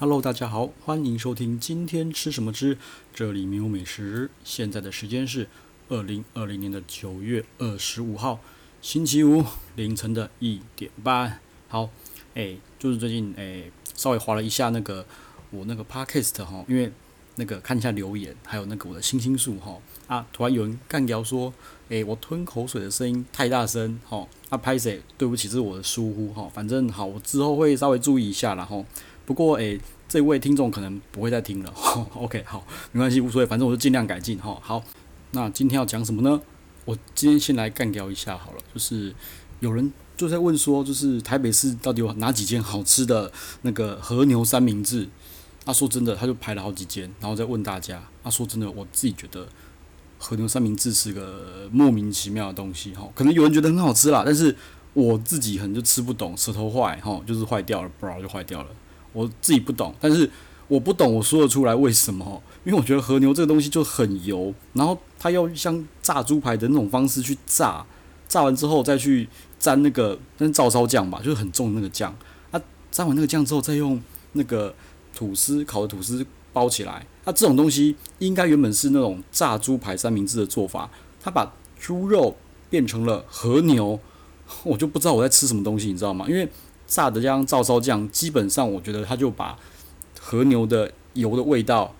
Hello，大家好，欢迎收听今天吃什么之，这里没有美食。现在的时间是二零二零年的九月二十五号，星期五凌晨的一点半。好，哎，就是最近哎，稍微划了一下那个我那个 Podcast 哈，因为那个看一下留言，还有那个我的星星数哈啊，突然有人干掉说，哎，我吞口水的声音太大声哈，啊拍谁，对不起，这是我的疏忽哈，反正好，我之后会稍微注意一下然后。不过，诶，这位听众可能不会再听了。OK，好，没关系，无所谓，反正我就尽量改进哈。好，那今天要讲什么呢？我今天先来干掉一下好了。就是有人就在问说，就是台北市到底有哪几间好吃的那个和牛三明治？他说真的，他就排了好几间，然后再问大家。他说真的，我自己觉得和牛三明治是个莫名其妙的东西哈。可能有人觉得很好吃啦，但是我自己可能就吃不懂，舌头坏哈，就是坏掉了，不然就坏掉了。我自己不懂，但是我不懂，我说得出来为什么？因为我觉得和牛这个东西就很油，然后它要像炸猪排的那种方式去炸，炸完之后再去沾那个那照烧酱吧，就是很重的那个酱。啊，沾完那个酱之后，再用那个吐司烤的吐司包起来。那、这种东西应该原本是那种炸猪排三明治的做法，他把猪肉变成了和牛，我就不知道我在吃什么东西，你知道吗？因为炸的这样照烧酱，基本上我觉得它就把和牛的油的味道，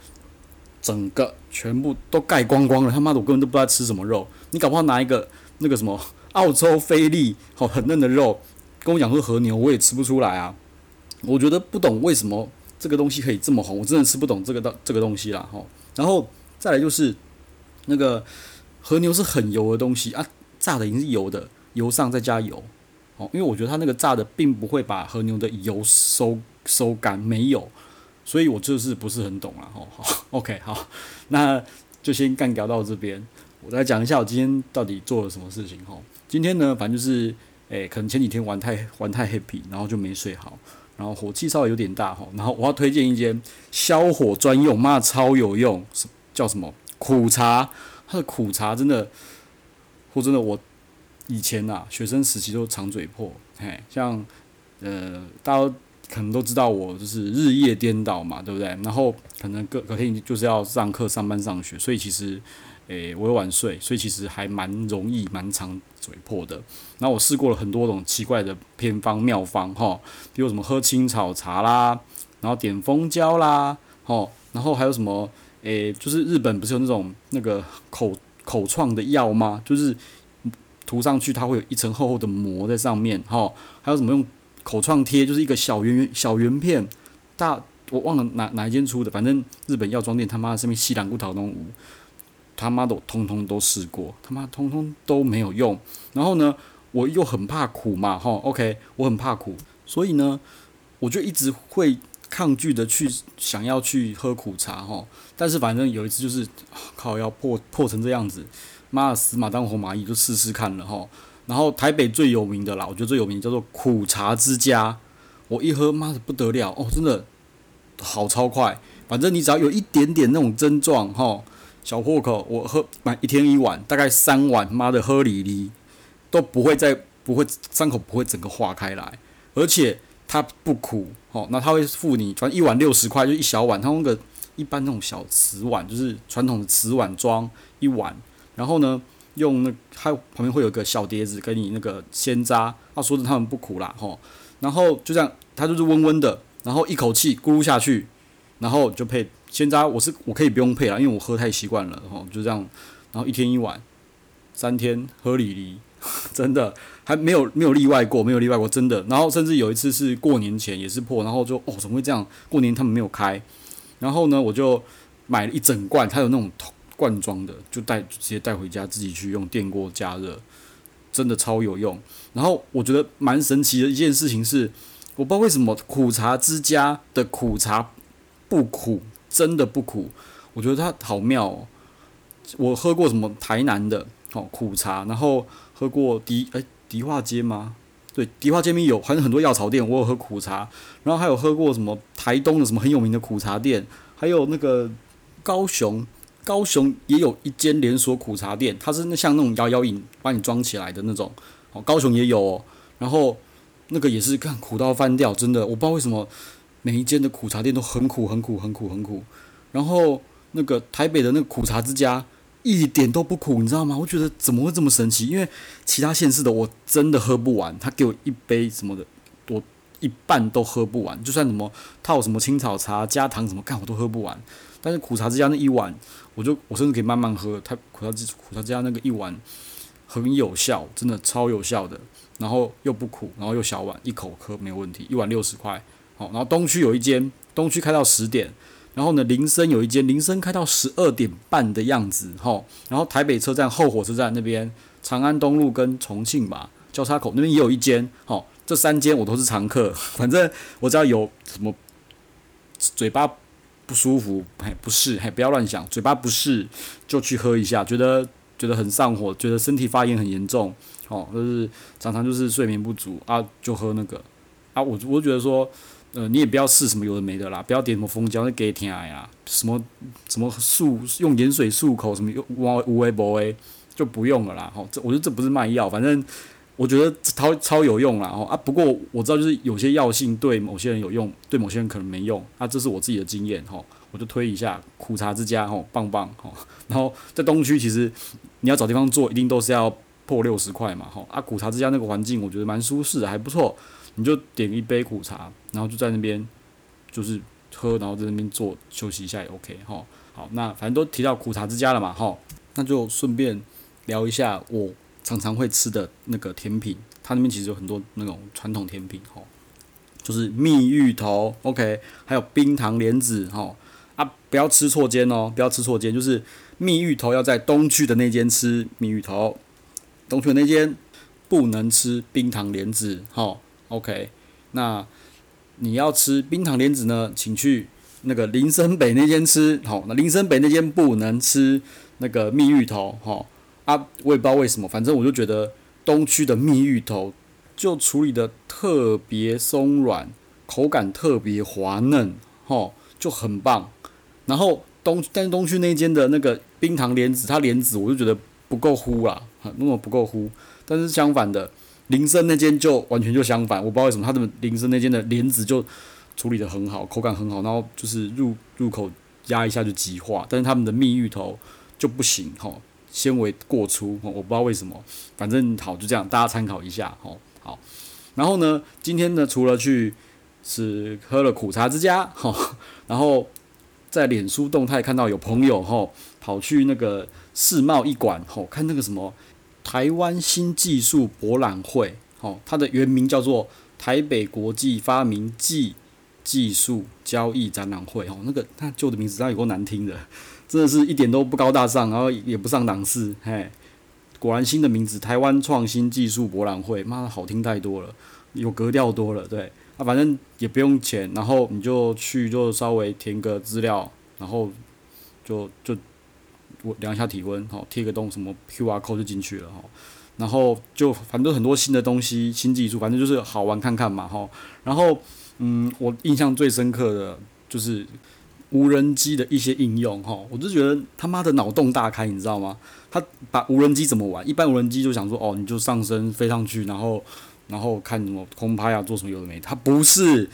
整个全部都盖光光了。他妈的，我根本都不知道吃什么肉。你搞不好拿一个那个什么澳洲菲力，好很嫩的肉，跟我讲说和牛，我也吃不出来啊。我觉得不懂为什么这个东西可以这么红，我真的吃不懂这个这个东西啦。哈，然后再来就是那个和牛是很油的东西啊，炸的已经是油的，油上再加油。哦，因为我觉得它那个炸的并不会把和牛的油收收干，没有，所以我就是不是很懂了。哦，好，OK，好，那就先干聊到这边，我来讲一下我今天到底做了什么事情。哈，今天呢，反正就是，诶，可能前几天玩太玩太 happy，然后就没睡好，然后火气稍微有点大。哈，然后我要推荐一间消火专用，妈超有用，叫什么苦茶？它的苦茶真的，说真的我。以前呐、啊，学生时期都长嘴破，嘿，像，呃，大家可能都知道我就是日夜颠倒嘛，对不对？然后可能隔隔天就是要上课、上班、上学，所以其实，诶、我又晚睡，所以其实还蛮容易、蛮长嘴破的。然后我试过了很多种奇怪的偏方妙方，哈，比如什么喝青草茶啦，然后点蜂胶啦，吼，然后还有什么，诶、就是日本不是有那种那个口口创的药吗？就是。涂上去，它会有一层厚厚的膜在上面，哈，还有什么用口创贴，就是一个小圆圆小圆片，大我忘了哪哪一间出的，反正日本药妆店他妈的上面西兰古桃东吴，他妈的我通通都试过，他妈通通都没有用。然后呢，我又很怕苦嘛，哈，OK，我很怕苦，所以呢，我就一直会抗拒的去想要去喝苦茶，哈。但是反正有一次就是靠要破破成这样子。妈的，死马当活马医，就试试看了哈。然后台北最有名的啦，我觉得最有名叫做苦茶之家。我一喝，妈的不得了哦，真的好超快。反正你只要有一点点那种症状哈，小破口，我喝买一天一碗，大概三碗，妈的喝哩哩都不会再不会伤口不会整个化开来，而且它不苦哦。那他会付你，反正一碗六十块，就一小碗，他用个一般那种小瓷碗，就是传统的瓷碗装一碗。然后呢，用那它旁边会有个小碟子给你那个鲜渣，他说的他们不苦啦吼，然后就这样，它就是温温的，然后一口气咕噜下去，然后就配鲜渣，我是我可以不用配啦，因为我喝太习惯了吼，就这样，然后一天一碗，三天喝哩哩，真的还没有没有例外过，没有例外过，真的。然后甚至有一次是过年前也是破，然后就哦怎么会这样？过年他们没有开，然后呢我就买了一整罐，它有那种。罐装的就带直接带回家，自己去用电锅加热，真的超有用。然后我觉得蛮神奇的一件事情是，我不知道为什么苦茶之家的苦茶不苦，真的不苦。我觉得它好妙哦。我喝过什么台南的哦苦茶，然后喝过迪诶迪化街吗？对，迪化街边有还有很多药草店，我有喝苦茶。然后还有喝过什么台东的什么很有名的苦茶店，还有那个高雄。高雄也有一间连锁苦茶店，它是那像那种摇摇饮，把你装起来的那种。哦，高雄也有哦。然后那个也是看苦到翻掉，真的，我不知道为什么每一间的苦茶店都很苦很苦很苦很苦，然后那个台北的那个苦茶之家一点都不苦，你知道吗？我觉得怎么会这么神奇？因为其他县市的我真的喝不完，他给我一杯什么的，我一半都喝不完，就算什么套什么青草茶加糖什么干我都喝不完。但是苦茶之家那一碗，我就我甚至可以慢慢喝。它苦茶之苦茶之家那个一碗很有效，真的超有效的。然后又不苦，然后又小碗，一口喝没有问题。一碗六十块，好。然后东区有一间，东区开到十点。然后呢，林森有一间，林森开到十二点半的样子，哈。然后台北车站后火车站那边，长安东路跟重庆吧交叉口那边也有一间，好。这三间我都是常客，反正我只要有什么嘴巴不舒服，嘿，不是，嘿，不要乱想，嘴巴不适就去喝一下，觉得觉得很上火，觉得身体发炎很严重。哦，就是常常就是睡眠不足啊，就喝那个啊，我我觉得说，呃，你也不要试什么有的没的啦，不要点什么蜂胶，那给天呀，什么什么漱用盐水漱口，什么用无为不为就不用了啦。吼，这我觉得这不是卖药，反正我觉得超超有用啦。哦啊，不过我知道就是有些药性对某些人有用，对某些人可能没用啊，这是我自己的经验吼，我就推一下苦茶之家吼，棒棒吼。然后在东区其实你要找地方坐，一定都是要。破六十块嘛，吼啊！苦茶之家那个环境我觉得蛮舒适的，还不错。你就点一杯苦茶，然后就在那边就是喝，然后在那边坐休息一下也 OK，吼。好，那反正都提到苦茶之家了嘛，吼，那就顺便聊一下我常常会吃的那个甜品。它那边其实有很多那种传统甜品，吼，就是蜜芋头，OK，还有冰糖莲子，吼啊，不要吃错间哦，不要吃错间，就是蜜芋头要在东区的那间吃蜜芋头。东区那间不能吃冰糖莲子，好，OK。那你要吃冰糖莲子呢，请去那个林森北那间吃，好。那林森北那间不能吃那个蜜芋头，哈啊，我也不知道为什么，反正我就觉得东区的蜜芋头就处理得特别松软，口感特别滑嫩，哈，就很棒。然后东但是东区那间的那个冰糖莲子，它莲子我就觉得不够糊啦。很那么不够糊，但是相反的，林森那间就完全就相反，我不知道为什么他的林森那间的莲子就处理得很好，口感很好，然后就是入入口压一下就即化，但是他们的蜜芋头就不行哈，纤维过粗，我不知道为什么，反正好就这样，大家参考一下哈。好，然后呢，今天呢，除了去是喝了苦茶之家哈，然后在脸书动态看到有朋友哈跑去那个世贸一馆吼看那个什么。台湾新技术博览会，哦，它的原名叫做台北国际发明技技术交易展览会，哦，那个它旧的名字它有够难听的，真的是一点都不高大上，然后也不上档次，嘿，果然新的名字台湾创新技术博览会，妈的好听太多了，有格调多了，对，啊，反正也不用钱，然后你就去就稍微填个资料，然后就就。我量一下体温，好，贴个洞，什么 QR code 就进去了，哈，然后就反正很多新的东西、新技术，反正就是好玩看看嘛，哈。然后，嗯，我印象最深刻的就是无人机的一些应用，哈，我就觉得他妈的脑洞大开，你知道吗？他把无人机怎么玩？一般无人机就想说，哦，你就上升飞上去，然后然后看什么空拍啊，做什么有的没的。他不是，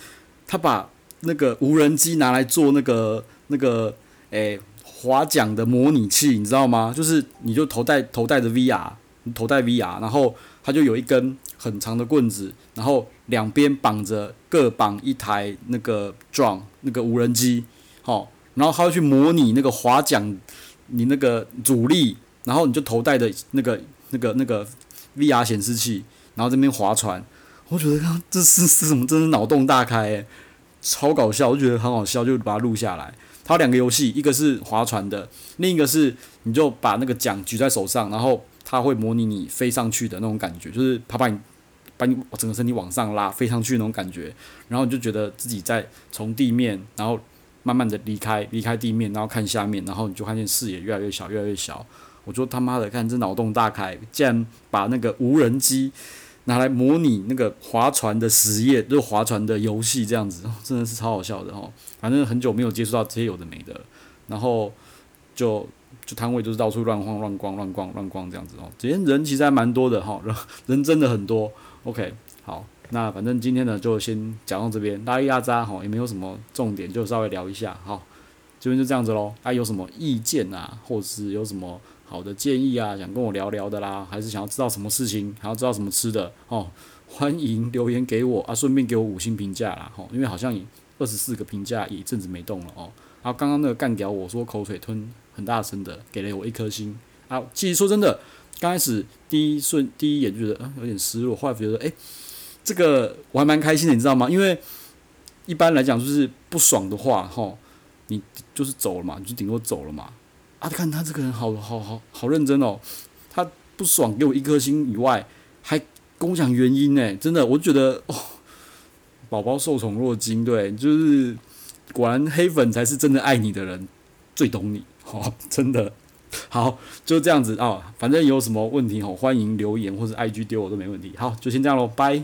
他把那个无人机拿来做那个那个，诶、划。桨的模拟器，你知道吗？就是你就头戴头戴着 VR，头戴 VR，然后他就有一根很长的棍子，然后两边绑着各绑一台那个 drone 那个无人机，好，然后它会去模拟那个划桨，你那个阻力，然后你就头戴的那个那个那个 VR 显示器，然后这边划船，我觉得这是是什么？真是脑洞大开，超搞笑，我就觉得很好笑，就把它录下来。它两个游戏，一个是划船的，另一个是你就把那个桨举在手上，然后它会模拟你飞上去的那种感觉，就是它把你把你整个身体往上拉，飞上去那种感觉，然后你就觉得自己在从地面，然后慢慢的离开离开地面，然后看下面，然后你就看见视野越来越小越来越小。我说他妈的，看这脑洞大开，竟然把那个无人机。拿来模拟那个划船的实验，就划船的游戏这样子，真的是超好笑的哦。反正很久没有接触到这些有的没的，然后就就摊位就是到处乱晃乱逛乱逛乱逛这样子哦。今天人其实还蛮多的哈，人人真的很多。OK，好，那反正今天呢就先讲到这边，拉一拉渣哈，也没有什么重点，就稍微聊一下，好，这边就这样子喽。大家有什么意见啊，或者是有什么好的建议啊，想跟我聊聊的啦，还是想要知道什么事情，还要知道什么吃的哦，欢迎留言给我啊，顺便给我五星评价啦，哈，因为好像二十四个评价一阵子没动了哦。然后刚刚那个干掉我说口水吞很大声的，给了我一颗星啊。其实说真的，刚开始第一瞬第一眼就觉得嗯有点失落，后来觉得哎。这个我还蛮开心的，你知道吗？因为一般来讲就是不爽的话，吼，你就是走了嘛，你就顶多走了嘛。啊，看他这个人好好好好认真哦，他不爽给我一颗星以外，还跟我讲原因呢。真的，我觉得哦，宝宝受宠若惊，对，就是果然黑粉才是真的爱你的人，最懂你，哦，真的。好，就这样子啊，反正有什么问题吼，欢迎留言或者 IG 丢我都没问题。好，就先这样喽，拜。